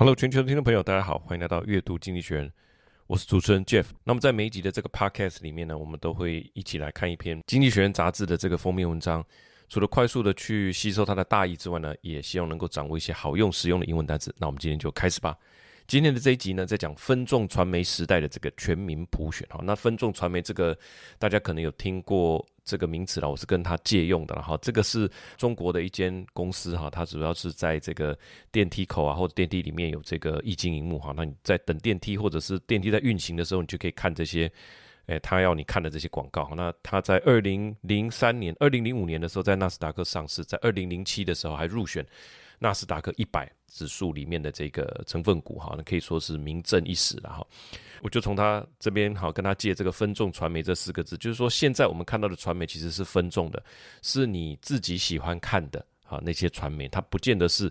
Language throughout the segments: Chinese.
Hello，全球的听众朋友，大家好，欢迎来到阅读经济学人，我是主持人 Jeff。那么在每一集的这个 Podcast 里面呢，我们都会一起来看一篇《经济学人》杂志的这个封面文章。除了快速的去吸收它的大意之外呢，也希望能够掌握一些好用实用的英文单词。那我们今天就开始吧。今天的这一集呢，在讲分众传媒时代的这个全民普选。哈，那分众传媒这个大家可能有听过。这个名词了，我是跟他借用的了哈。这个是中国的一间公司哈，它主要是在这个电梯口啊，或者电梯里面有这个液晶荧幕哈。那你在等电梯或者是电梯在运行的时候，你就可以看这些，诶，他要你看的这些广告。那他在二零零三年、二零零五年的时候在纳斯达克上市，在二零零七的时候还入选纳斯达克一百指数里面的这个成分股哈，那可以说是名震一时了哈。我就从他这边好跟他借这个分众传媒这四个字，就是说现在我们看到的传媒其实是分众的，是你自己喜欢看的哈那些传媒，它不见得是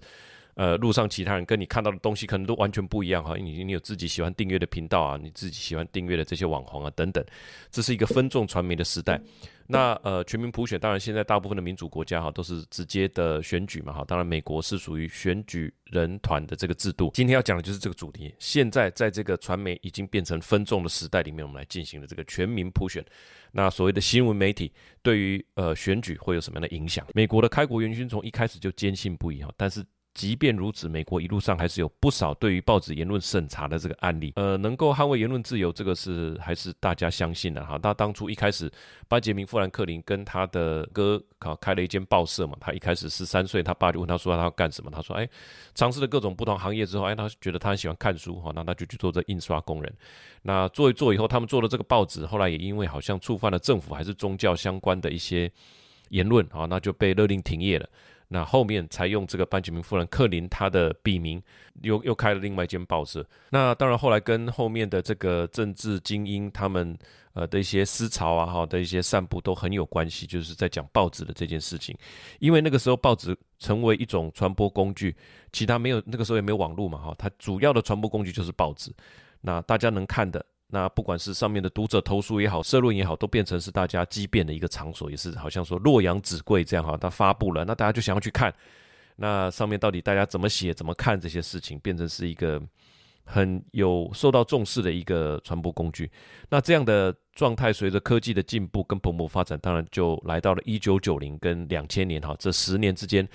呃路上其他人跟你看到的东西可能都完全不一样哈，你你有自己喜欢订阅的频道啊，你自己喜欢订阅的这些网红啊等等，这是一个分众传媒的时代。那呃，全民普选，当然现在大部分的民主国家哈都是直接的选举嘛哈，当然美国是属于选举人团的这个制度。今天要讲的就是这个主题。现在在这个传媒已经变成分众的时代里面，我们来进行了这个全民普选。那所谓的新闻媒体对于呃选举会有什么样的影响？美国的开国元勋从一开始就坚信不疑哈，但是。即便如此，美国一路上还是有不少对于报纸言论审查的这个案例。呃，能够捍卫言论自由，这个是还是大家相信的哈。他当初一开始，班杰明富兰克林跟他的哥好开了一间报社嘛。他一开始十三岁，他爸就问他说他要干什么？他说：哎，尝试了各种不同行业之后，哎，他觉得他很喜欢看书哈，那他就去做这印刷工人。那做一做以后，他们做了这个报纸，后来也因为好像触犯了政府还是宗教相关的一些言论啊，那就被勒令停业了。那后面才用这个班杰明富兰克林他的笔名，又又开了另外一间报社。那当然后来跟后面的这个政治精英他们呃的一些思潮啊哈的一些散布都很有关系，就是在讲报纸的这件事情。因为那个时候报纸成为一种传播工具，其他没有那个时候也没有网络嘛哈，它主要的传播工具就是报纸。那大家能看的。那不管是上面的读者投诉也好，社论也好，都变成是大家激辩的一个场所，也是好像说洛阳纸贵这样哈，他发布了，那大家就想要去看，那上面到底大家怎么写、怎么看这些事情，变成是一个很有受到重视的一个传播工具。那这样的状态，随着科技的进步跟蓬勃发展，当然就来到了一九九零跟两千年哈这十年之间。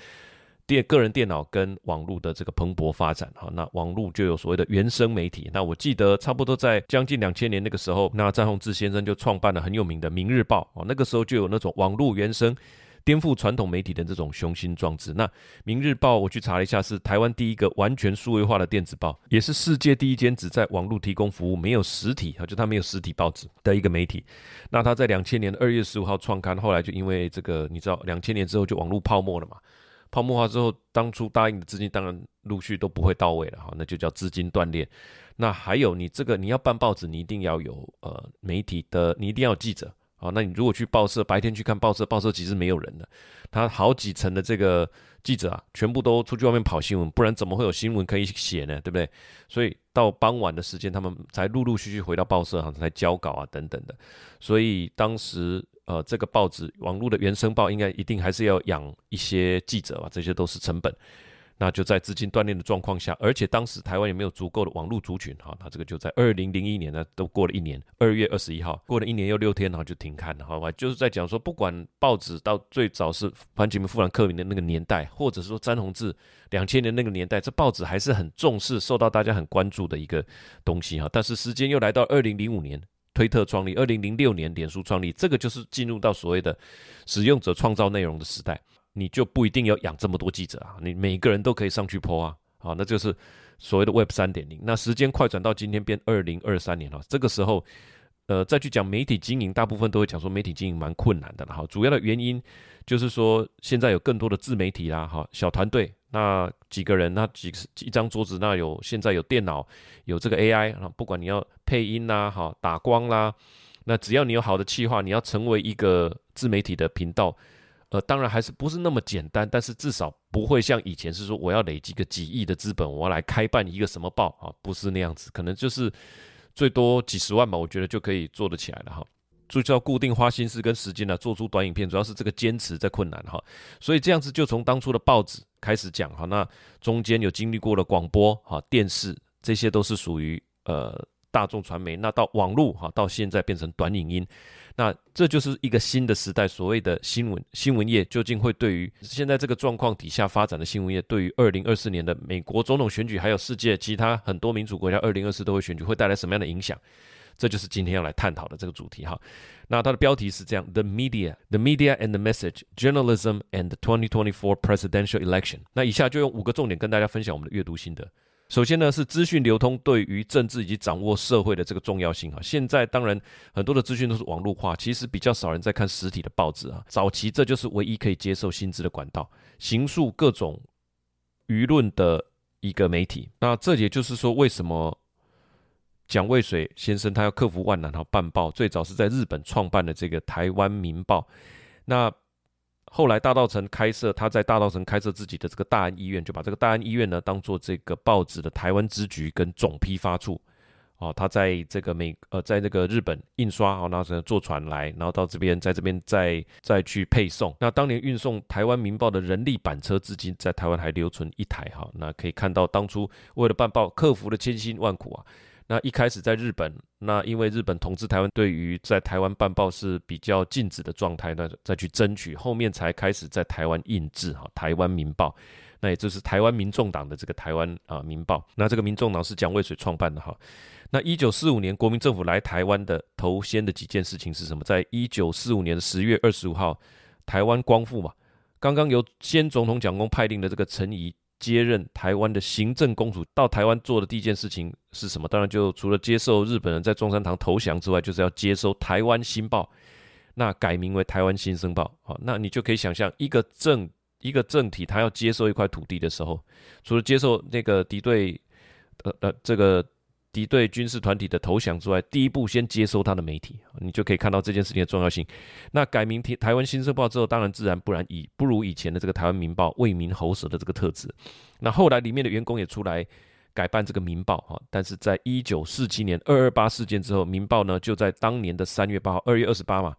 电个人电脑跟网络的这个蓬勃发展，哈，那网络就有所谓的原生媒体。那我记得差不多在将近两千年那个时候，那詹宏志先生就创办了很有名的《明日报》哦，那个时候就有那种网络原生、颠覆传统媒体的这种雄心壮志。那《明日报》我去查了一下，是台湾第一个完全数位化的电子报，也是世界第一间只在网络提供服务、没有实体啊，就它没有实体报纸的一个媒体。那它在两千年二月十五号创刊，后来就因为这个，你知道，两千年之后就网络泡沫了嘛。泡沫化之后，当初答应的资金当然陆续都不会到位了哈，那就叫资金断裂。那还有你这个你要办报纸，你一定要有呃媒体的，你一定要有记者啊。那你如果去报社，白天去看报社，报社其实没有人的，他好几层的这个记者啊，全部都出去外面跑新闻，不然怎么会有新闻可以写呢？对不对？所以到傍晚的时间，他们才陆陆续续回到报社哈，才交稿啊等等的。所以当时。呃，这个报纸网络的原生报应该一定还是要养一些记者吧，这些都是成本。那就在资金断裂的状况下，而且当时台湾也没有足够的网络族群哈，那这个就在二零零一年呢，都过了一年，二月二十一号过了一年又六天，然后就停刊了。好吧，就是在讲说，不管报纸到最早是班杰明富兰克林的那个年代，或者是说詹宏志两千年那个年代，这报纸还是很重视、受到大家很关注的一个东西哈。但是时间又来到二零零五年。推特创立，二零零六年脸书创立，这个就是进入到所谓的使用者创造内容的时代，你就不一定要养这么多记者啊，你每个人都可以上去 po 啊，好，那就是所谓的 Web 三点零。那时间快转到今天变二零二三年了，这个时候，呃，再去讲媒体经营，大部分都会讲说媒体经营蛮困难的了哈，主要的原因就是说现在有更多的自媒体啦，哈，小团队。那几个人，那几一张桌子，那有现在有电脑，有这个 AI 啊，不管你要配音啦，哈，打光啦，那只要你有好的企划，你要成为一个自媒体的频道，呃，当然还是不是那么简单，但是至少不会像以前是说我要累积个几亿的资本，我要来开办一个什么报啊，不是那样子，可能就是最多几十万吧，我觉得就可以做得起来了哈。就叫固定花心思跟时间呢，做出短影片，主要是这个坚持在困难哈，所以这样子就从当初的报纸开始讲哈，那中间有经历过的广播哈、电视，这些都是属于呃大众传媒。那到网络哈，到现在变成短影音，那这就是一个新的时代。所谓的新闻新闻业究竟会对于现在这个状况底下发展的新闻业，对于二零二四年的美国总统选举，还有世界其他很多民主国家二零二四都会选举，会带来什么样的影响？这就是今天要来探讨的这个主题哈。那它的标题是这样：The Media, The Media and the Message, Journalism and the 2024 Presidential Election。那以下就用五个重点跟大家分享我们的阅读心得。首先呢，是资讯流通对于政治以及掌握社会的这个重要性哈。现在当然很多的资讯都是网络化，其实比较少人在看实体的报纸啊。早期这就是唯一可以接受新知的管道，形塑各种舆论的一个媒体。那这也就是说，为什么？蒋渭水先生他要克服万难，哈，办报最早是在日本创办的这个台湾民报。那后来大稻埕开设，他在大稻埕开设自己的这个大安医院，就把这个大安医院呢当做这个报纸的台湾支局跟总批发处。哦，他在这个美呃，在那个日本印刷，哦，然后坐船来，然后到这边，在这边再再去配送。那当年运送台湾民报的人力板车，至今在台湾还留存一台，哈。那可以看到当初为了办报，克服了千辛万苦啊。那一开始在日本，那因为日本统治台湾，对于在台湾办报是比较禁止的状态，那再去争取，后面才开始在台湾印制哈《台湾民报》，那也就是台湾民众党的这个台湾啊民报。那这个民众党是蒋渭水创办的哈。那一九四五年国民政府来台湾的头先的几件事情是什么？在一九四五年十月二十五号，台湾光复嘛，刚刚由先总统蒋公派令的这个陈仪。接任台湾的行政公署，到台湾做的第一件事情是什么？当然就除了接受日本人在中山堂投降之外，就是要接收台湾新报，那改名为台湾新生报。好，那你就可以想象，一个政一个政体，他要接收一块土地的时候，除了接受那个敌对，呃呃，这个。敌对军事团体的投降之外，第一步先接收他的媒体，你就可以看到这件事情的重要性。那改名台台湾新社报之后，当然自然不然以不如以前的这个台湾民报为民喉舌的这个特质。那后来里面的员工也出来改办这个民报哈，但是在一九四七年二二八事件之后，民报呢就在当年的三月八号，二月二十八嘛，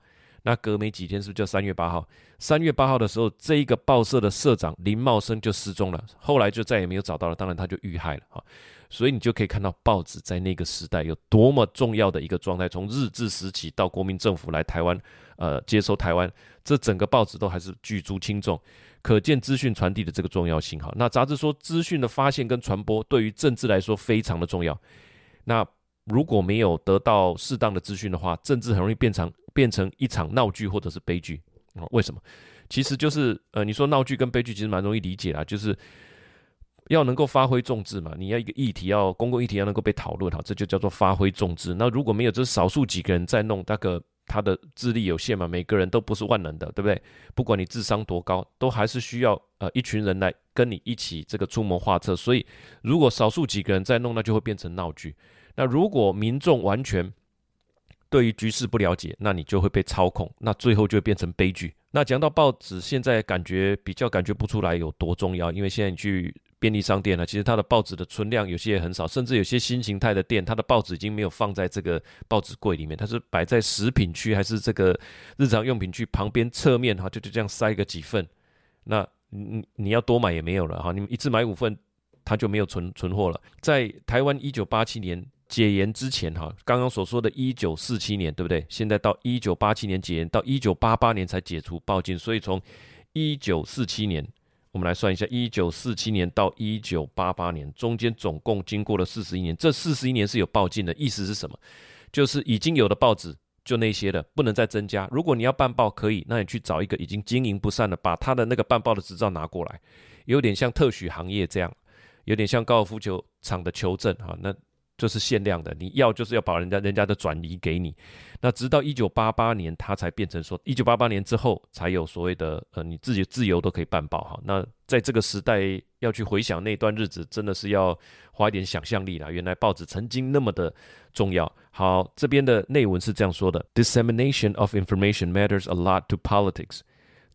那隔没几天是不是就三月八号？三月八号的时候，这一个报社的社长林茂生就失踪了，后来就再也没有找到了，当然他就遇害了啊。所以你就可以看到报纸在那个时代有多么重要的一个状态。从日治时期到国民政府来台湾，呃，接收台湾，这整个报纸都还是举足轻重，可见资讯传递的这个重要性。哈，那杂志说，资讯的发现跟传播对于政治来说非常的重要。那如果没有得到适当的资讯的话，政治很容易变成变成一场闹剧或者是悲剧。为什么？其实就是呃，你说闹剧跟悲剧其实蛮容易理解啦，就是。要能够发挥众志嘛，你要一个议题要公共议题要能够被讨论好，这就叫做发挥众志。那如果没有，这是少数几个人在弄，那个他的智力有限嘛，每个人都不是万能的，对不对？不管你智商多高，都还是需要呃一群人来跟你一起这个出谋划策。所以如果少数几个人在弄，那就会变成闹剧。那如果民众完全对于局势不了解，那你就会被操控，那最后就会变成悲剧。那讲到报纸，现在感觉比较感觉不出来有多重要，因为现在你去。便利商店呢，其实它的报纸的存量有些也很少，甚至有些新形态的店，它的报纸已经没有放在这个报纸柜里面，它是摆在食品区还是这个日常用品区旁边侧面哈，就就这样塞个几份，那你你要多买也没有了哈，你们一次买五份，它就没有存存货了。在台湾一九八七年解严之前哈，刚刚所说的一九四七年对不对？现在到一九八七年解严，到一九八八年才解除报禁，所以从一九四七年。我们来算一下，一九四七年到一九八八年中间总共经过了四十一年，这四十一年是有报禁的，意思是什么？就是已经有的报纸就那些了，不能再增加。如果你要办报，可以，那你去找一个已经经营不善的，把他的那个办报的执照拿过来，有点像特许行业这样，有点像高尔夫球场的球证啊，那。就是限量的，你要就是要把人家人家的转移给你。那直到一九八八年，它才变成说，一九八八年之后才有所谓的呃，你自己自由都可以办报哈。那在这个时代要去回想那段日子，真的是要花一点想象力啦。原来报纸曾经那么的重要。好，这边的内文是这样说的：Dissemination of information matters a lot to politics.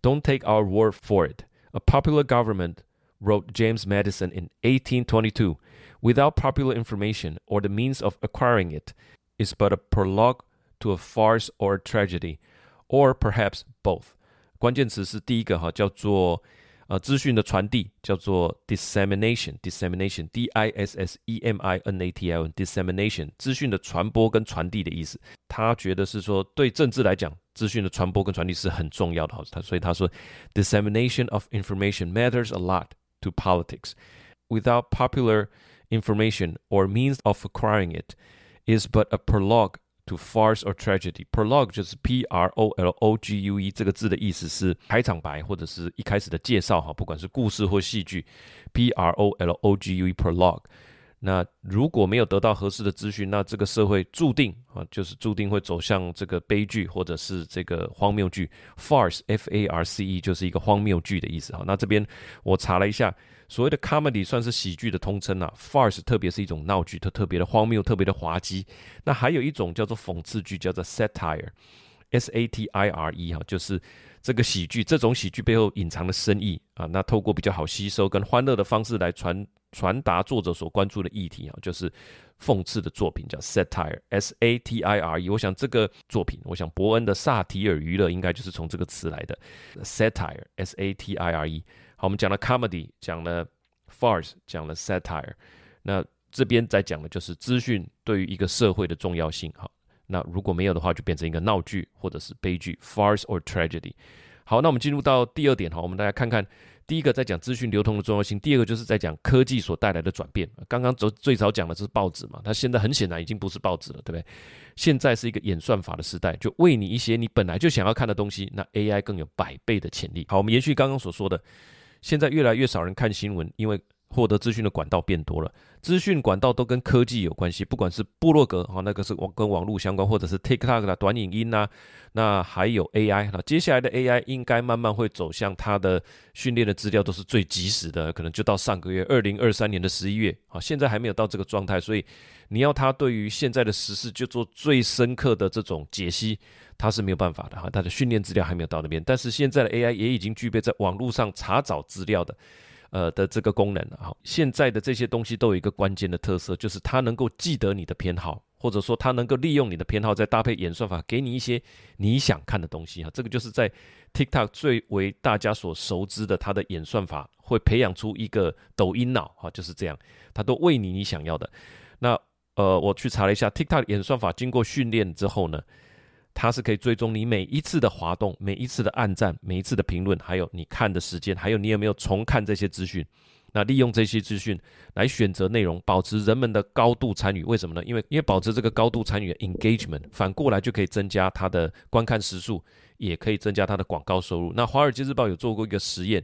Don't take our word for it. A popular government, wrote James Madison in 1822. Without popular information or the means of acquiring it, is but a prologue to a farce or a tragedy, or perhaps both. 关键词是第一个哈，叫做 呃，资讯的传递叫做 dissemination，dissemination，d i s s e m i n a t i o n，dissemination，资讯的传播跟传递的意思。他觉得是说，对政治来讲，资讯的传播跟传递是很重要的。他所以他说，dissemination of information matters a lot to politics. Without popular information or means of acquiring it, is but a prologue. To farce or tragedy, prologue 就是 P R O L O G U E 这个字的意思是开场白或者是一开始的介绍哈，不管是故事或戏剧，P R O L O G U E prologue。那如果没有得到合适的资讯，那这个社会注定啊，就是注定会走向这个悲剧或者是这个荒谬剧。Farce F A R C E 就是一个荒谬剧的意思哈。那这边我查了一下。所谓的 comedy 算是喜剧的通称啊，farce 特别是一种闹剧，它特别的荒谬，特别的滑稽。那还有一种叫做讽刺剧，叫做 satire，s a t i r e 哈，就是这个喜剧，这种喜剧背后隐藏的深意啊。那透过比较好吸收跟欢乐的方式来传传达作者所关注的议题啊，就是讽刺的作品叫 satire，s a t i r e。我想这个作品，我想伯恩的萨提尔娱乐应该就是从这个词来的 satire，s a t i r e。好，我们讲了 comedy，讲了 farce，讲了 satire，那这边在讲的就是资讯对于一个社会的重要性。好，那如果没有的话，就变成一个闹剧或者是悲剧，farce or tragedy。好，那我们进入到第二点，哈，我们大家看看。第一个在讲资讯流通的重要性，第二个就是在讲科技所带来的转变。刚刚最最早讲的就是报纸嘛，它现在很显然已经不是报纸了，对不对？现在是一个演算法的时代，就喂你一些你本来就想要看的东西，那 AI 更有百倍的潜力。好，我们延续刚刚所说的。现在越来越少人看新闻，因为获得资讯的管道变多了。资讯管道都跟科技有关系，不管是部落格哈，那个是网跟网络相关，或者是 TikTok 的短影音呐、啊，那还有 AI。那接下来的 AI 应该慢慢会走向它的训练的资料都是最及时的，可能就到上个月二零二三年的十一月啊，现在还没有到这个状态，所以你要它对于现在的时事就做最深刻的这种解析。它是没有办法的哈，它的训练资料还没有到那边，但是现在的 AI 也已经具备在网络上查找资料的，呃的这个功能了哈。现在的这些东西都有一个关键的特色，就是它能够记得你的偏好，或者说它能够利用你的偏好，再搭配演算法给你一些你想看的东西哈。这个就是在 TikTok 最为大家所熟知的，它的演算法会培养出一个抖音脑哈，就是这样，它都喂你你想要的。那呃，我去查了一下 TikTok 演算法经过训练之后呢，它是可以追踪你每一次的滑动、每一次的按赞、每一次的评论，还有你看的时间，还有你有没有重看这些资讯。那利用这些资讯来选择内容，保持人们的高度参与。为什么呢？因为因为保持这个高度参与 engagement，反过来就可以增加它的观看时数，也可以增加它的广告收入。那《华尔街日报》有做过一个实验，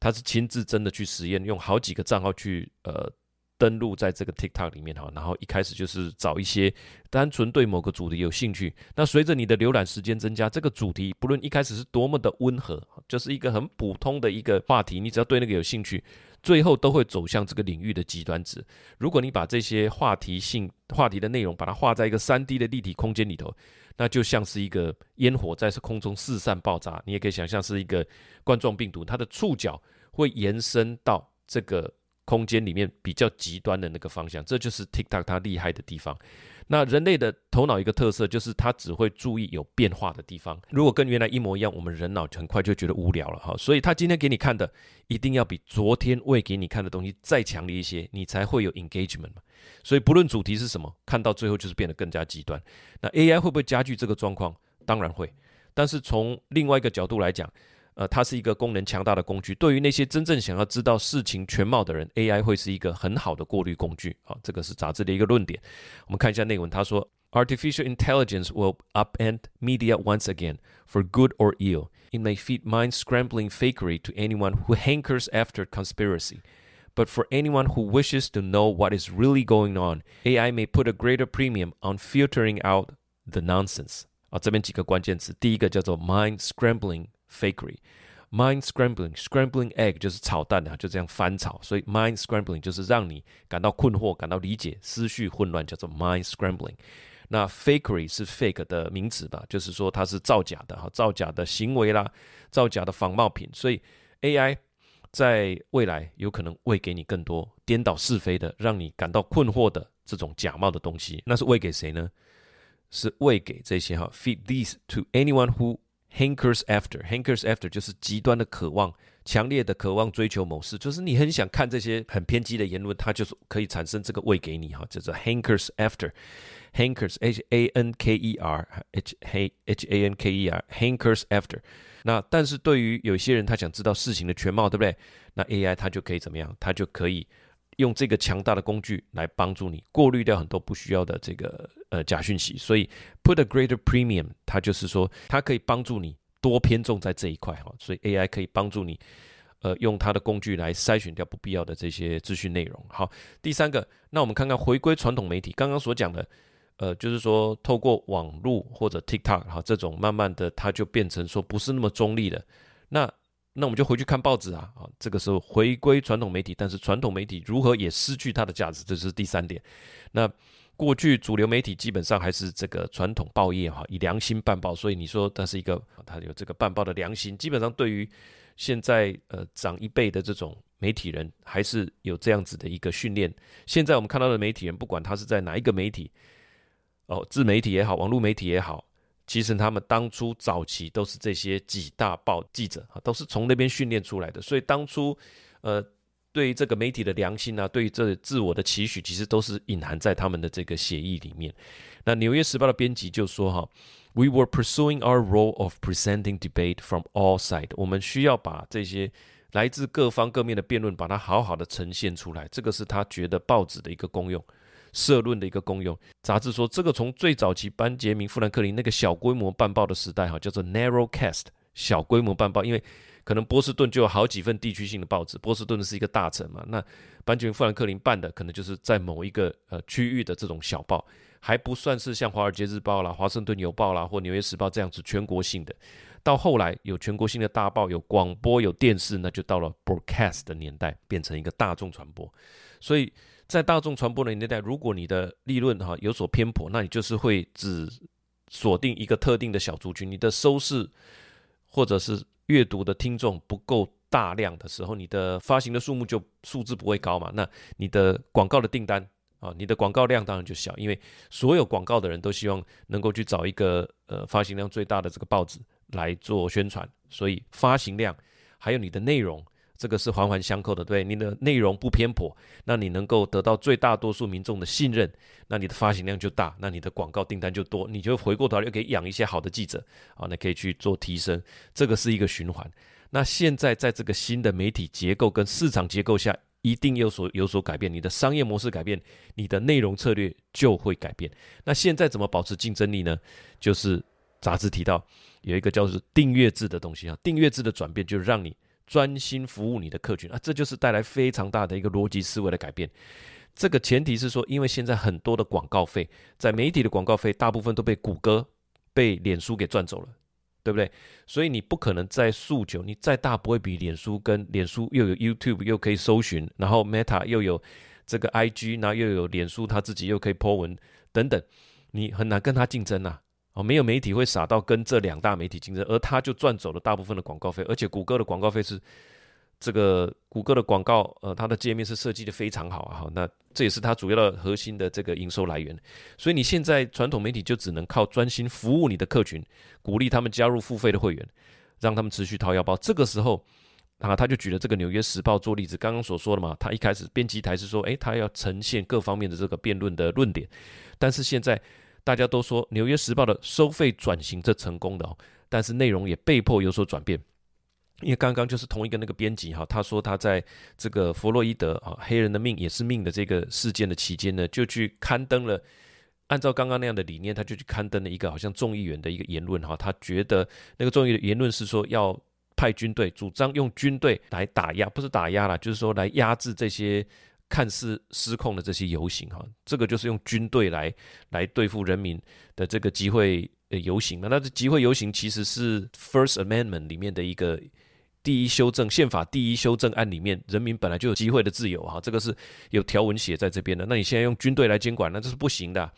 他是亲自真的去实验，用好几个账号去呃。登录在这个 TikTok 里面哈，然后一开始就是找一些单纯对某个主题有兴趣。那随着你的浏览时间增加，这个主题不论一开始是多么的温和，就是一个很普通的一个话题，你只要对那个有兴趣，最后都会走向这个领域的极端值。如果你把这些话题性话题的内容把它画在一个 3D 的立体空间里头，那就像是一个烟火在空中四散爆炸。你也可以想象是一个冠状病毒，它的触角会延伸到这个。空间里面比较极端的那个方向，这就是 TikTok 它厉害的地方。那人类的头脑一个特色就是它只会注意有变化的地方。如果跟原来一模一样，我们人脑很快就觉得无聊了哈。所以他今天给你看的一定要比昨天喂给你看的东西再强烈一些，你才会有 engagement 嘛。所以不论主题是什么，看到最后就是变得更加极端。那 AI 会不会加剧这个状况？当然会。但是从另外一个角度来讲，呃，它是一个功能强大的工具。对于那些真正想要知道事情全貌的人，AI 会是一个很好的过滤工具。好，这个是杂志的一个论点。我们看一下内文，他说：“Artificial intelligence will upend media once again, for good or ill. It may feed mind-scrambling fakery to anyone who hankers after conspiracy, but for anyone who wishes to know what is really going on, AI may put a greater premium on filtering out the nonsense.” 啊，这边几个关键词，第一个叫做 mind-scrambling。 Fakery, mind scrambling, scrambling egg 就是炒蛋啊，就这样翻炒，所以 mind scrambling 就是让你感到困惑、感到理解、思绪混乱，叫做 mind scrambling。那 fakery 是 fake 的名词吧，就是说它是造假的哈，造假的行为啦，造假的仿冒品。所以 AI 在未来有可能喂给你更多颠倒是非的、让你感到困惑的这种假冒的东西。那是喂给谁呢？是喂给这些哈，feed these to anyone who Hankers after, hankers after 就是极端的渴望强烈的渴望追求某事，就是你很想看这些很偏激的言论，它就是可以产生这个喂给你哈，叫做 hankers after，hankers h a n k e r h h a n k e r hankers after。那但是对于有些人，他想知道事情的全貌，对不对？那 AI 它就可以怎么样？它就可以用这个强大的工具来帮助你过滤掉很多不需要的这个呃假讯息。所以 put a greater premium，它就是说它可以帮助你。多偏重在这一块哈，所以 AI 可以帮助你，呃，用它的工具来筛选掉不必要的这些资讯内容。好，第三个，那我们看看回归传统媒体，刚刚所讲的，呃，就是说透过网络或者 TikTok 哈，这种慢慢的它就变成说不是那么中立的。那那我们就回去看报纸啊，啊，这个时候回归传统媒体，但是传统媒体如何也失去它的价值，这是第三点。那过去主流媒体基本上还是这个传统报业哈，以良心办报，所以你说它是一个，它有这个办报的良心，基本上对于现在呃长一辈的这种媒体人，还是有这样子的一个训练。现在我们看到的媒体人，不管他是在哪一个媒体，哦，自媒体也好，网络媒体也好，其实他们当初早期都是这些几大报记者啊，都是从那边训练出来的，所以当初呃。对于这个媒体的良心啊，对于这自我的期许，其实都是隐含在他们的这个协议里面。那《纽约时报》的编辑就说：“哈，We were pursuing our role of presenting debate from all side。我们需要把这些来自各方各面的辩论，把它好好的呈现出来。这个是他觉得报纸的一个功用，社论的一个功用。杂志说，这个从最早期班杰明·富兰克林那个小规模办报的时代，哈，叫做 narrowcast，小规模办报，因为。”可能波士顿就有好几份地区性的报纸，波士顿是一个大城嘛，那班杰明富兰克林办的可能就是在某一个呃区域的这种小报，还不算是像华尔街日报啦、华盛顿邮报啦或纽约时报这样子全国性的。到后来有全国性的大报，有广播、有电视，那就到了 broadcast 的年代，变成一个大众传播。所以在大众传播的年代，如果你的利润哈有所偏颇，那你就是会只锁定一个特定的小族群，你的收视或者是。阅读的听众不够大量的时候，你的发行的数目就数字不会高嘛？那你的广告的订单啊，你的广告量当然就小，因为所有广告的人都希望能够去找一个呃发行量最大的这个报纸来做宣传，所以发行量还有你的内容。这个是环环相扣的，对，你的内容不偏颇，那你能够得到最大多数民众的信任，那你的发行量就大，那你的广告订单就多，你就回过头来又可以养一些好的记者啊，那可以去做提升，这个是一个循环。那现在在这个新的媒体结构跟市场结构下，一定有所有所改变，你的商业模式改变，你的内容策略就会改变。那现在怎么保持竞争力呢？就是杂志提到有一个叫做订阅制的东西啊，订阅制的转变就是让你。专心服务你的客群啊，这就是带来非常大的一个逻辑思维的改变。这个前提是说，因为现在很多的广告费，在媒体的广告费大部分都被谷歌、被脸书给赚走了，对不对？所以你不可能再诉求，你再大不会比脸书跟脸书又有 YouTube 又可以搜寻，然后 Meta 又有这个 IG，然后又有脸书他自己又可以 po 文等等，你很难跟他竞争呐。哦，没有媒体会傻到跟这两大媒体竞争，而他就赚走了大部分的广告费，而且谷歌的广告费是这个谷歌的广告，呃，它的界面是设计的非常好啊，好，那这也是它主要的核心的这个营收来源。所以你现在传统媒体就只能靠专心服务你的客群，鼓励他们加入付费的会员，让他们持续掏腰包。这个时候啊，他就举了这个《纽约时报》做例子，刚刚所说的嘛，他一开始编辑台是说，诶，他要呈现各方面的这个辩论的论点，但是现在。大家都说《纽约时报》的收费转型是成功的哦，但是内容也被迫有所转变。因为刚刚就是同一个那个编辑哈，他说他在这个弗洛伊德啊，黑人的命也是命的这个事件的期间呢，就去刊登了，按照刚刚那样的理念，他就去刊登了一个好像众议员的一个言论哈，他觉得那个众议员的言论是说要派军队，主张用军队来打压，不是打压啦，就是说来压制这些。看似失控的这些游行，哈，这个就是用军队来来对付人民的这个集会游行。那这集会游行其实是 First Amendment 里面的一个第一修正宪法第一修正案里面，人民本来就有集会的自由，哈，这个是有条文写在这边的。那你现在用军队来监管，那这是不行的。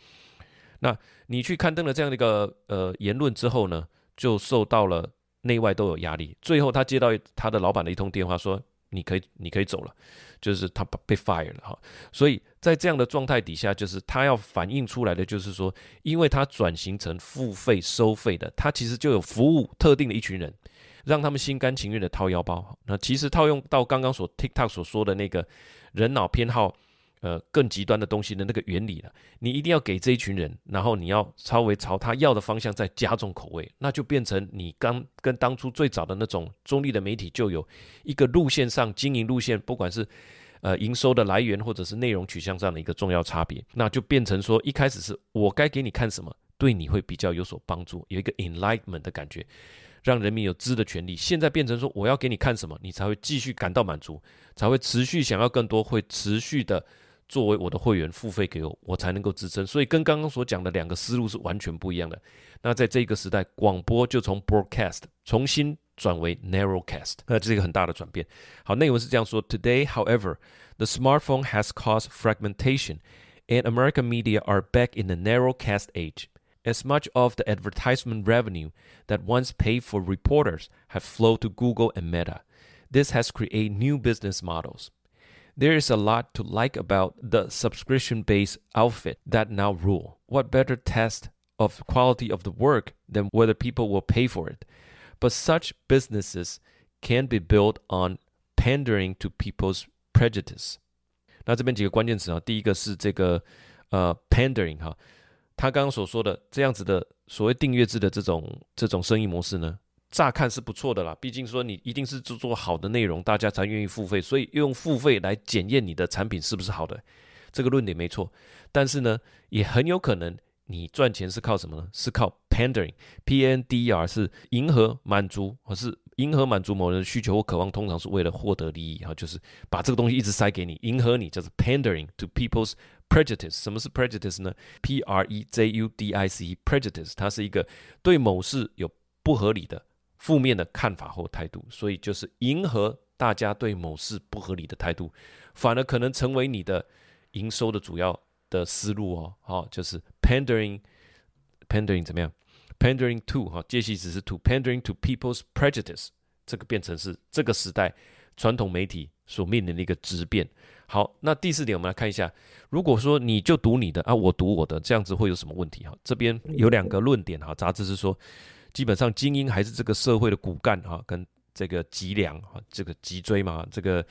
那你去刊登了这样的一个呃言论之后呢，就受到了内外都有压力。最后他接到他的老板的一通电话说。你可以，你可以走了，就是他被 fire 了哈。所以在这样的状态底下，就是他要反映出来的，就是说，因为他转型成付费收费的，他其实就有服务特定的一群人，让他们心甘情愿的掏腰包。那其实套用到刚刚所 TikTok 所说的那个人脑偏好。呃，更极端的东西的那个原理了，你一定要给这一群人，然后你要稍微朝他要的方向再加重口味，那就变成你刚跟当初最早的那种中立的媒体就有一个路线上经营路线，不管是呃营收的来源或者是内容取向上的一个重要差别，那就变成说一开始是我该给你看什么，对你会比较有所帮助，有一个 enlightenment 的感觉，让人民有知的权利。现在变成说我要给你看什么，你才会继续感到满足，才会持续想要更多，会持续的。作为我的会员付费给我，我才能够支撑。所以跟刚刚所讲的两个思路是完全不一样的。那在这个时代，广播就从 broadcast 重新转为 narrowcast，那这是一个很大的转变。好，内文是这样说：Today, however, the smartphone has caused fragmentation, and American media are back in the narrowcast age. As much of the advertisement revenue that once paid for reporters have flowed to Google and Meta, this has created new business models. There is a lot to like about the subscription-based outfit that now rule. What better test of quality of the work than whether people will pay for it? But such businesses can be built on pandering to people's prejudice. 那这边几个关键词啊，第一个是这个呃 pandering 哈，他刚刚所说的这样子的所谓订阅制的这种这种生意模式呢。 乍看是不错的啦，毕竟说你一定是制作好的内容，大家才愿意付费，所以用付费来检验你的产品是不是好的，这个论点没错。但是呢，也很有可能你赚钱是靠什么呢？是靠 pandering，P-A-N-D-E-R 是迎合满足，或是迎合满足某人的需求或渴望，通常是为了获得利益哈，就是把这个东西一直塞给你，迎合你，叫做 pandering to people's prejudice。什么是 prejudice 呢？P R E J U D I C，prejudice，它是一个对某事有不合理的。负面的看法或态度，所以就是迎合大家对某事不合理的态度，反而可能成为你的营收的主要的思路哦。好，就是 pandering，pandering 怎么样？pandering to 哈，介系词是 to，pandering to people's prejudice，这个变成是这个时代传统媒体所面临的一个质变。好，那第四点我们来看一下，如果说你就读你的啊，我读我的，这样子会有什么问题？哈，这边有两个论点哈，杂志是说。基本上，精英还是这个社会的骨干哈，跟这个脊梁啊，这个脊椎嘛，这个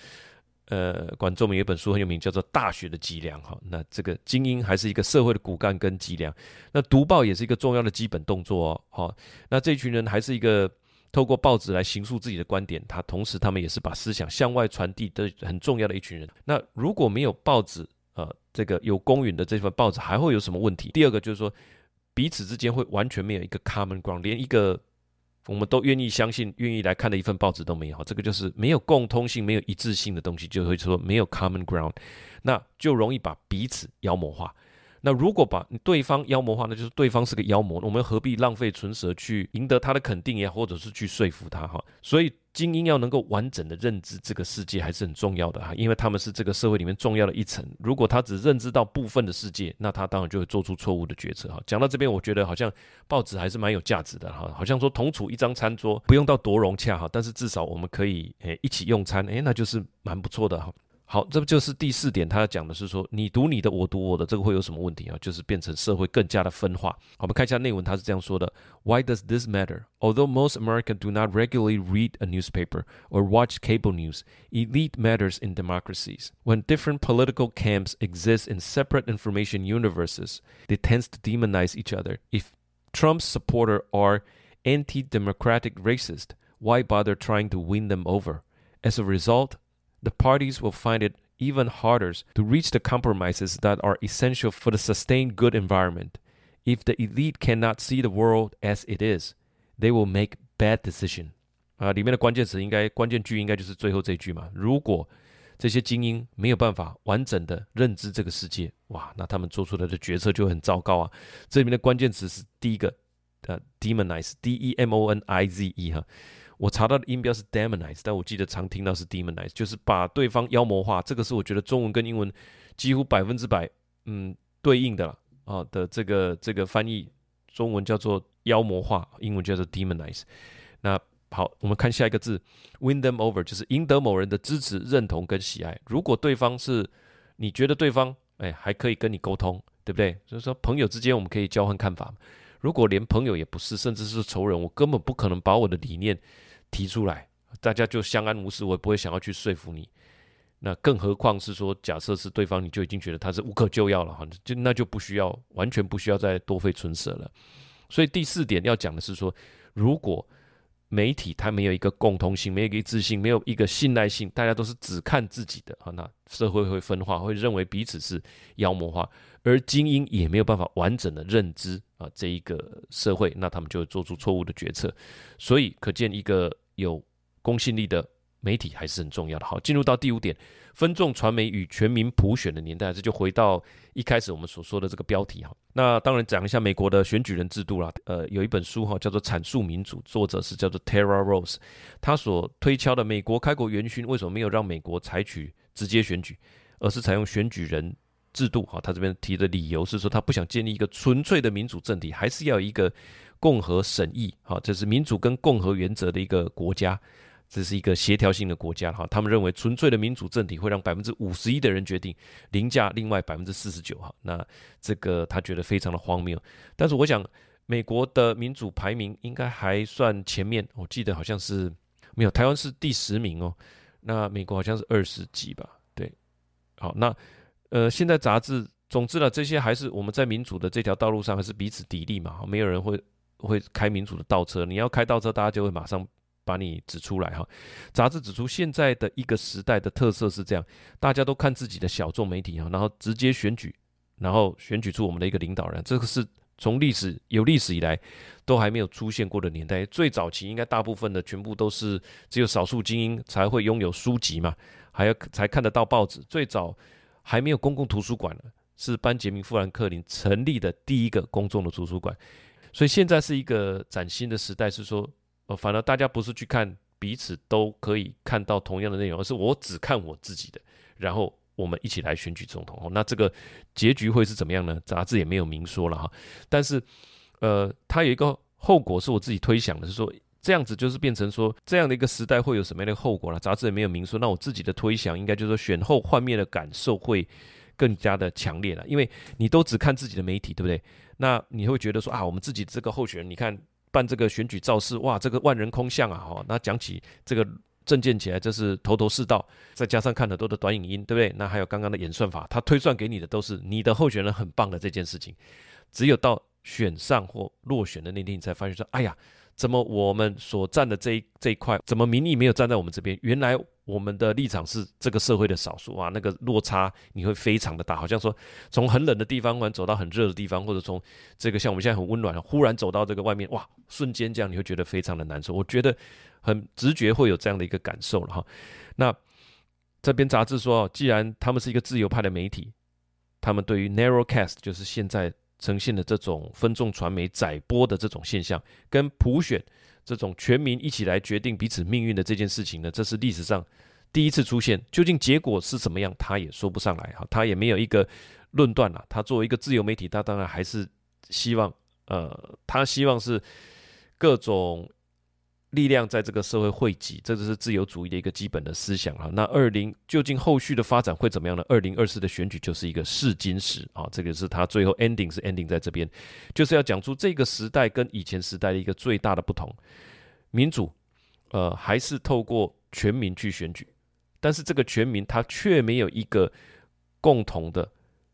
呃，管仲明有一本书很有名，叫做《大学的脊梁》哈。那这个精英还是一个社会的骨干跟脊梁。那读报也是一个重要的基本动作哦。好，那这群人还是一个透过报纸来形塑自己的观点，他同时他们也是把思想向外传递的很重要的一群人。那如果没有报纸，呃，这个有公允的这份报纸，还会有什么问题？第二个就是说。彼此之间会完全没有一个 common ground，连一个我们都愿意相信、愿意来看的一份报纸都没有。这个就是没有共通性、没有一致性的东西，就会说没有 common ground，那就容易把彼此妖魔化。那如果把对方妖魔化，那就是对方是个妖魔，我们何必浪费唇舌去赢得他的肯定也，或者是去说服他哈？所以精英要能够完整的认知这个世界还是很重要的哈，因为他们是这个社会里面重要的一层。如果他只认知到部分的世界，那他当然就会做出错误的决策哈。讲到这边，我觉得好像报纸还是蛮有价值的哈，好像说同处一张餐桌，不用到多融洽哈，但是至少我们可以诶一起用餐，诶，那就是蛮不错的哈。好，这不就是第四点？他要讲的是说，你读你的，我读我的，这个会有什么问题啊？就是变成社会更加的分化。我们看一下内文，他是这样说的：Why does this matter? Although most Americans do not regularly read a newspaper or watch cable news, elite matters in democracies. When different political camps exist in separate information universes, they tend to demonize each other. If Trump's supporters are anti-democratic racist, why bother trying to win them over? As a result, the parties will find it even harder to reach the compromises that are essential for the sustained good environment. If the elite cannot see the world as it is, they will make bad decision. 啊，里面的关键词应该关键句应该就是最后这句嘛。如果这些精英没有办法完整的认知这个世界，哇，那他们做出来的决策就很糟糕啊。这里面的关键词是第一个，呃，demonize，D-E-M-O-N-I-Z-E 哈。 我查到的音标是 demonize，但我记得常听到是 demonize，就是把对方妖魔化。这个是我觉得中文跟英文几乎百分之百嗯对应的了啊的这个这个翻译，中文叫做妖魔化，英文叫做 demonize。那好，我们看下一个字，win them over，就是赢得某人的支持、认同跟喜爱。如果对方是你觉得对方哎还可以跟你沟通，对不对？所以说朋友之间我们可以交换看法。如果连朋友也不是，甚至是仇人，我根本不可能把我的理念。提出来，大家就相安无事，我也不会想要去说服你。那更何况是说，假设是对方，你就已经觉得他是无可救药了哈，就那就不需要，完全不需要再多费唇舌了。所以第四点要讲的是说，如果媒体它没有一个共通性，没有一个自信，没有一个信赖性，大家都是只看自己的啊，那社会会分化，会认为彼此是妖魔化，而精英也没有办法完整的认知啊这一个社会，那他们就会做出错误的决策。所以可见一个有公信力的。媒体还是很重要的。好，进入到第五点，分众传媒与全民普选的年代，这就回到一开始我们所说的这个标题哈。那当然讲一下美国的选举人制度啦。呃，有一本书哈，叫做《阐述民主》，作者是叫做 Tara Rose。他所推敲的美国开国元勋为什么没有让美国采取直接选举，而是采用选举人制度？哈，他这边提的理由是说，他不想建立一个纯粹的民主政体，还是要一个共和审议，哈，这是民主跟共和原则的一个国家。这是一个协调性的国家哈，他们认为纯粹的民主政体会让百分之五十一的人决定，凌驾另外百分之四十九哈。那这个他觉得非常的荒谬。但是我想，美国的民主排名应该还算前面，我记得好像是没有，台湾是第十名哦。那美国好像是二十几吧？对，好，那呃，现在杂志，总之呢，这些还是我们在民主的这条道路上还是彼此砥砺嘛，没有人会会开民主的倒车，你要开倒车，大家就会马上。把你指出来哈，杂志指出现在的一个时代的特色是这样，大家都看自己的小众媒体哈，然后直接选举，然后选举出我们的一个领导人，这个是从历史有历史以来都还没有出现过的年代。最早期应该大部分的全部都是只有少数精英才会拥有书籍嘛，还要才看得到报纸。最早还没有公共图书馆呢，是班杰明富兰克林成立的第一个公众的图书馆。所以现在是一个崭新的时代，是说。呃，反而大家不是去看彼此都可以看到同样的内容，而是我只看我自己的，然后我们一起来选举总统。那这个结局会是怎么样呢？杂志也没有明说了哈。但是，呃，它有一个后果是我自己推想的，是说这样子就是变成说这样的一个时代会有什么样的后果了？杂志也没有明说。那我自己的推想应该就是说选后幻灭的感受会更加的强烈了，因为你都只看自己的媒体，对不对？那你会觉得说啊，我们自己这个候选人，你看。办这个选举造势，哇，这个万人空巷啊！哈，那讲起这个政见起来，这是头头是道。再加上看很多的短影音，对不对？那还有刚刚的演算法，他推算给你的都是你的候选人很棒的这件事情。只有到选上或落选的那天，你才发现说，哎呀，怎么我们所站的这一这一块，怎么民意没有站在我们这边？原来。我们的立场是这个社会的少数啊，那个落差你会非常的大，好像说从很冷的地方突然走到很热的地方，或者从这个像我们现在很温暖，忽然走到这个外面，哇，瞬间这样你会觉得非常的难受。我觉得很直觉会有这样的一个感受了哈。那这边杂志说，既然他们是一个自由派的媒体，他们对于 narrowcast 就是现在呈现的这种分众传媒载播的这种现象，跟普选。这种全民一起来决定彼此命运的这件事情呢，这是历史上第一次出现。究竟结果是怎么样，他也说不上来哈，他也没有一个论断了。他作为一个自由媒体，他当然还是希望，呃，他希望是各种。力量在这个社会汇集，这就是自由主义的一个基本的思想啊。那二零究竟后续的发展会怎么样呢？二零二四的选举就是一个试金石啊，这个是他最后 ending 是 ending 在这边，就是要讲出这个时代跟以前时代的一个最大的不同。民主，呃，还是透过全民去选举，但是这个全民他却没有一个共同的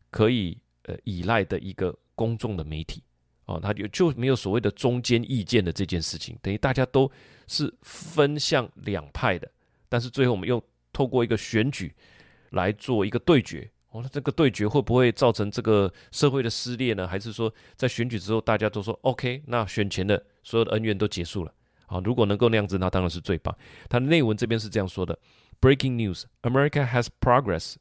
可以呃依赖的一个公众的媒体。哦，他就就没有所谓的中间意见的这件事情，等于大家都是分向两派的，但是最后我们又透过一个选举来做一个对决。哦，那这个对决会不会造成这个社会的撕裂呢？还是说在选举之后大家都说 OK，那选前的所有的恩怨都结束了？啊，如果能够那样子，那当然是最棒。他的内文这边是这样说的：Breaking news: America has progress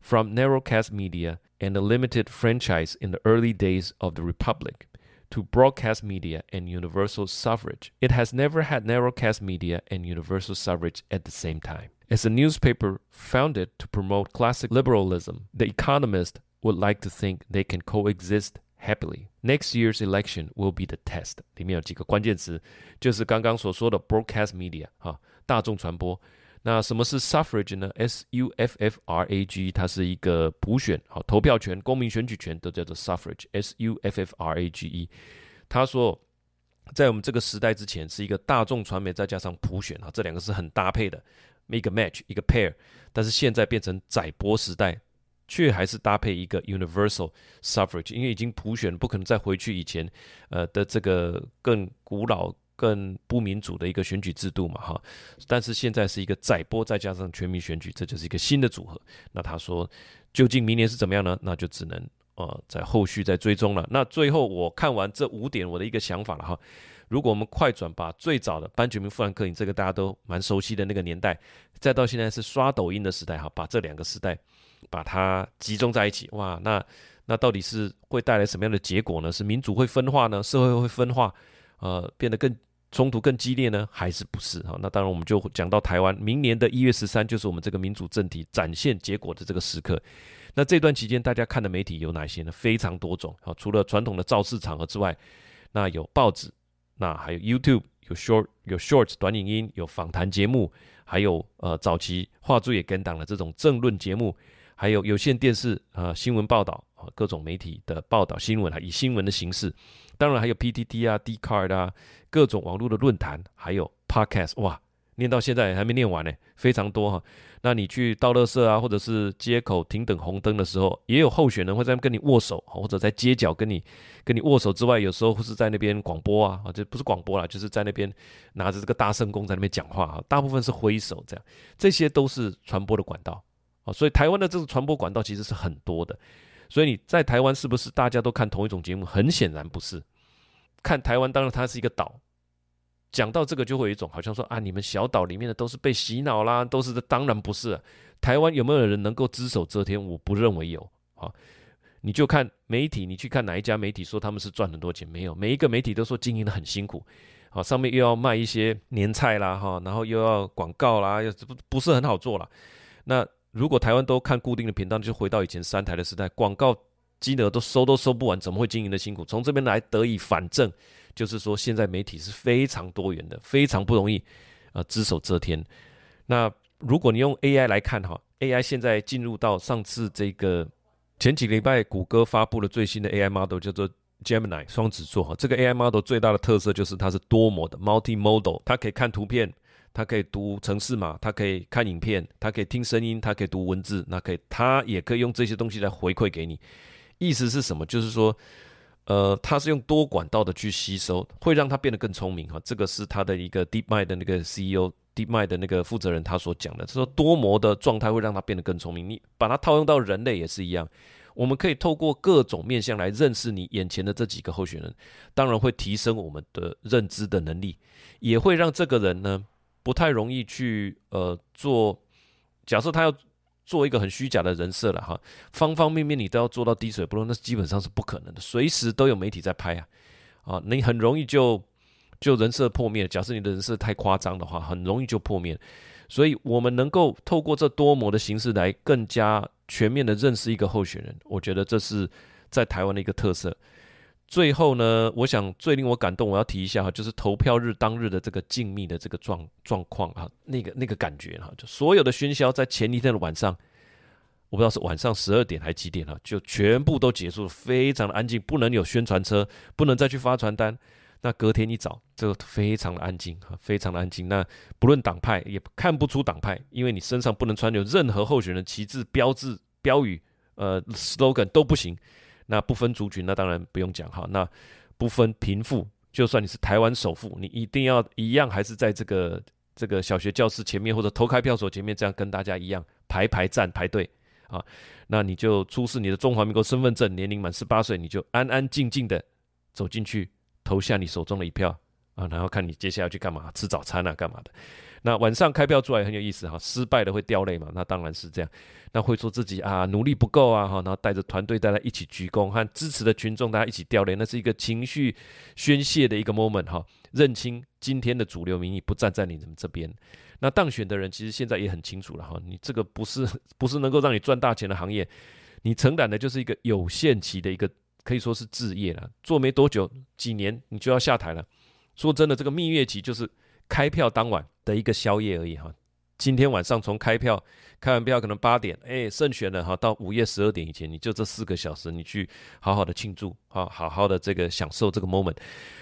from narrowcast media and a limited franchise in the early days of the republic. To broadcast media and universal suffrage, it has never had narrowcast media and universal suffrage at the same time. As a newspaper founded to promote classic liberalism, The Economist would like to think they can coexist happily. Next year's election will be the test. 里面有几个关键词，就是刚刚所说的 broadcast media 哈，大众传播。 那什么是 suffrage 呢？S U F F R A G，它是一个普选，好，投票权、公民选举权都叫做 suffrage。S U F F R A G E，他说在我们这个时代之前，是一个大众传媒再加上普选啊，这两个是很搭配的，一个 match 一个 pair。但是现在变成载播时代，却还是搭配一个 universal suffrage，因为已经普选，不可能再回去以前呃的这个更古老。更不民主的一个选举制度嘛，哈，但是现在是一个载播再加上全民选举，这就是一个新的组合。那他说，究竟明年是怎么样呢？那就只能呃在后续再追踪了。那最后我看完这五点，我的一个想法了哈。如果我们快转把最早的班杰明富兰克林这个大家都蛮熟悉的那个年代，再到现在是刷抖音的时代哈，把这两个时代把它集中在一起，哇，那那到底是会带来什么样的结果呢？是民主会分化呢？社会会分化？呃，变得更？冲突更激烈呢，还是不是？哈，那当然我们就讲到台湾，明年的一月十三就是我们这个民主政体展现结果的这个时刻。那这段期间大家看的媒体有哪些呢？非常多种啊，除了传统的造势场合之外，那有报纸，那还有 YouTube，有 Short，有 Shorts 短影音，有访谈节目，还有呃早期话剧也跟档的这种政论节目，还有有线电视啊、新闻报道啊各种媒体的报道新闻啊，以新闻的形式。当然还有 PTT 啊、Dcard 啊，各种网络的论坛，还有 Podcast，哇，念到现在还没念完呢，非常多哈。那你去倒垃圾啊，或者是街口停等红灯的时候，也有候选人会在跟你握手，或者在街角跟你跟你握手之外，有时候会是在那边广播啊，啊，这不是广播啦，就是在那边拿着这个大圣公在那边讲话啊，大部分是挥手这样，这些都是传播的管道啊，所以台湾的这个传播管道其实是很多的。所以你在台湾是不是大家都看同一种节目？很显然不是。看台湾，当然它是一个岛。讲到这个，就会有一种好像说啊，你们小岛里面的都是被洗脑啦，都是。当然不是。台湾有没有人能够只手遮天？我不认为有。啊，你就看媒体，你去看哪一家媒体说他们是赚很多钱？没有，每一个媒体都说经营得很辛苦。好，上面又要卖一些年菜啦，哈，然后又要广告啦，又不不是很好做了。那如果台湾都看固定的频道，就回到以前三台的时代，广告金额都收都收不完，怎么会经营的辛苦？从这边来得以反证，就是说现在媒体是非常多元的，非常不容易啊，只手遮天。那如果你用 AI 来看哈，AI 现在进入到上次这个前几个礼拜，谷歌发布了最新的 AI model，叫做 Gemini 双子座哈。这个 AI model 最大的特色就是它是多模的 （multimodal），它可以看图片。它可以读城市码，它可以看影片，它可以听声音，它可以读文字，那可以，它也可以用这些东西来回馈给你。意思是什么？就是说，呃，它是用多管道的去吸收，会让它变得更聪明哈。这个是它的一个 DeepMind 的那个 CEO，DeepMind 的那个负责人他所讲的，他说多模的状态会让它变得更聪明。你把它套用到人类也是一样，我们可以透过各种面向来认识你眼前的这几个候选人，当然会提升我们的认知的能力，也会让这个人呢。不太容易去呃做，假设他要做一个很虚假的人设了哈，方方面面你都要做到滴水不漏，那基本上是不可能的，随时都有媒体在拍啊，啊，你很容易就就人设破灭。假设你的人设太夸张的话，很容易就破灭。所以我们能够透过这多模的形式来更加全面的认识一个候选人，我觉得这是在台湾的一个特色。最后呢，我想最令我感动，我要提一下哈，就是投票日当日的这个静谧的这个状状况啊，那个那个感觉哈，就所有的喧嚣在前一天的晚上，我不知道是晚上十二点还几点哈，就全部都结束了，非常的安静，不能有宣传车，不能再去发传单。那隔天一早，这个非常的安静哈，非常的安静。那不论党派也看不出党派，因为你身上不能穿有任何候选人旗帜、标志、标语，呃，slogan 都不行。那不分族群，那当然不用讲哈。那不分贫富，就算你是台湾首富，你一定要一样，还是在这个这个小学教室前面或者投开票所前面，这样跟大家一样排排站排队啊。那你就出示你的中华民国身份证，年龄满十八岁，你就安安静静的走进去投下你手中的一票啊。然后看你接下来要去干嘛，吃早餐啊，干嘛的。那晚上开票出来很有意思哈，失败的会掉泪嘛？那当然是这样。那会说自己啊努力不够啊哈，然后带着团队大家一起鞠躬，和支持的群众大家一起掉泪，那是一个情绪宣泄的一个 moment 哈。认清今天的主流民意不站在你们这边。那当选的人其实现在也很清楚了哈，你这个不是不是能够让你赚大钱的行业，你承担的就是一个有限期的一个可以说是置业了，做没多久几年你就要下台了。说真的，这个蜜月期就是开票当晚的一个宵夜而已哈，今天晚上从开票开完票可能八点，哎，胜选了哈，到午夜十二点以前，你就这四个小时，你去好好的庆祝，好好好的这个享受这个 moment。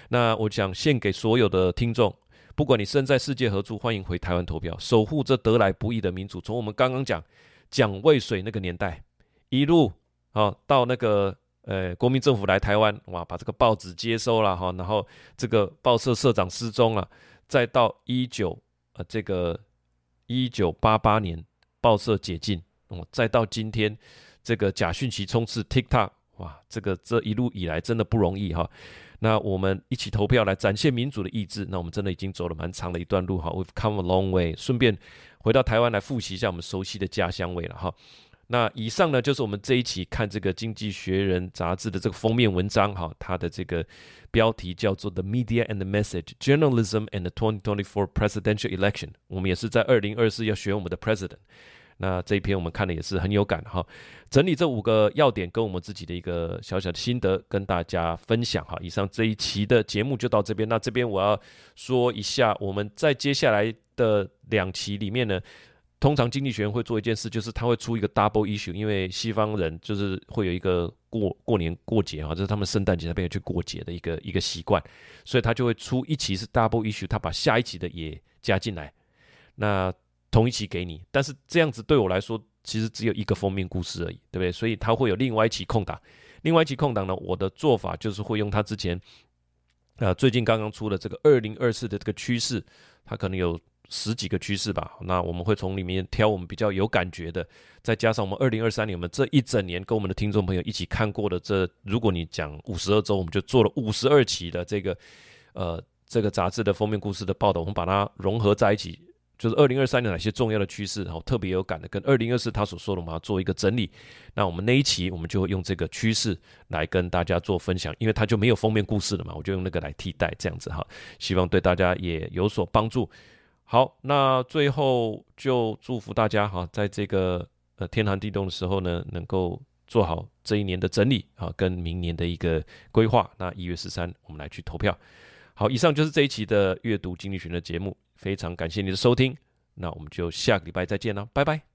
那我想献给所有的听众，不管你身在世界何处，欢迎回台湾投票，守护这得来不易的民主。从我们刚刚讲蒋渭水那个年代，一路啊到那个呃国民政府来台湾，哇，把这个报纸接收了哈，然后这个报社社长失踪了，再到一九呃这个。一九八八年，报社解禁，哦，再到今天，这个假讯息充斥 TikTok，哇，这个这一路以来真的不容易哈。那我们一起投票来展现民主的意志，那我们真的已经走了蛮长的一段路哈。We've come a long way。顺便回到台湾来复习一下我们熟悉的家乡味了哈。那以上呢，就是我们这一期看这个《经济学人》杂志的这个封面文章哈，它的这个标题叫做《The Media and the Message: Journalism and the 2024 Presidential Election》。我们也是在二零二四要选我们的 President。那这一篇我们看的也是很有感哈。整理这五个要点跟我们自己的一个小小的心得跟大家分享哈。以上这一期的节目就到这边。那这边我要说一下，我们在接下来的两期里面呢。通常经济学人会做一件事，就是他会出一个 double issue，因为西方人就是会有一个过过年过节啊，这是他们圣诞节那边要去过节的一个一个习惯，所以他就会出一期是 double issue，他把下一期的也加进来，那同一期给你，但是这样子对我来说其实只有一个封面故事而已，对不对？所以他会有另外一期空档，另外一期空档呢，我的做法就是会用他之前啊最近刚刚出的这个二零二四的这个趋势，他可能有。十几个趋势吧，那我们会从里面挑我们比较有感觉的，再加上我们二零二三年我们这一整年跟我们的听众朋友一起看过的这，如果你讲五十二周，我们就做了五十二期的这个呃这个杂志的封面故事的报道，我们把它融合在一起，就是二零二三年哪些重要的趋势，然后特别有感的，跟二零二四他所说的，我们要做一个整理。那我们那一期我们就会用这个趋势来跟大家做分享，因为它就没有封面故事了嘛，我就用那个来替代，这样子哈，希望对大家也有所帮助。好，那最后就祝福大家哈，在这个呃天寒地冻的时候呢，能够做好这一年的整理啊，跟明年的一个规划。那一月十三，我们来去投票。好，以上就是这一期的阅读经济学的节目，非常感谢你的收听，那我们就下个礼拜再见了，拜拜。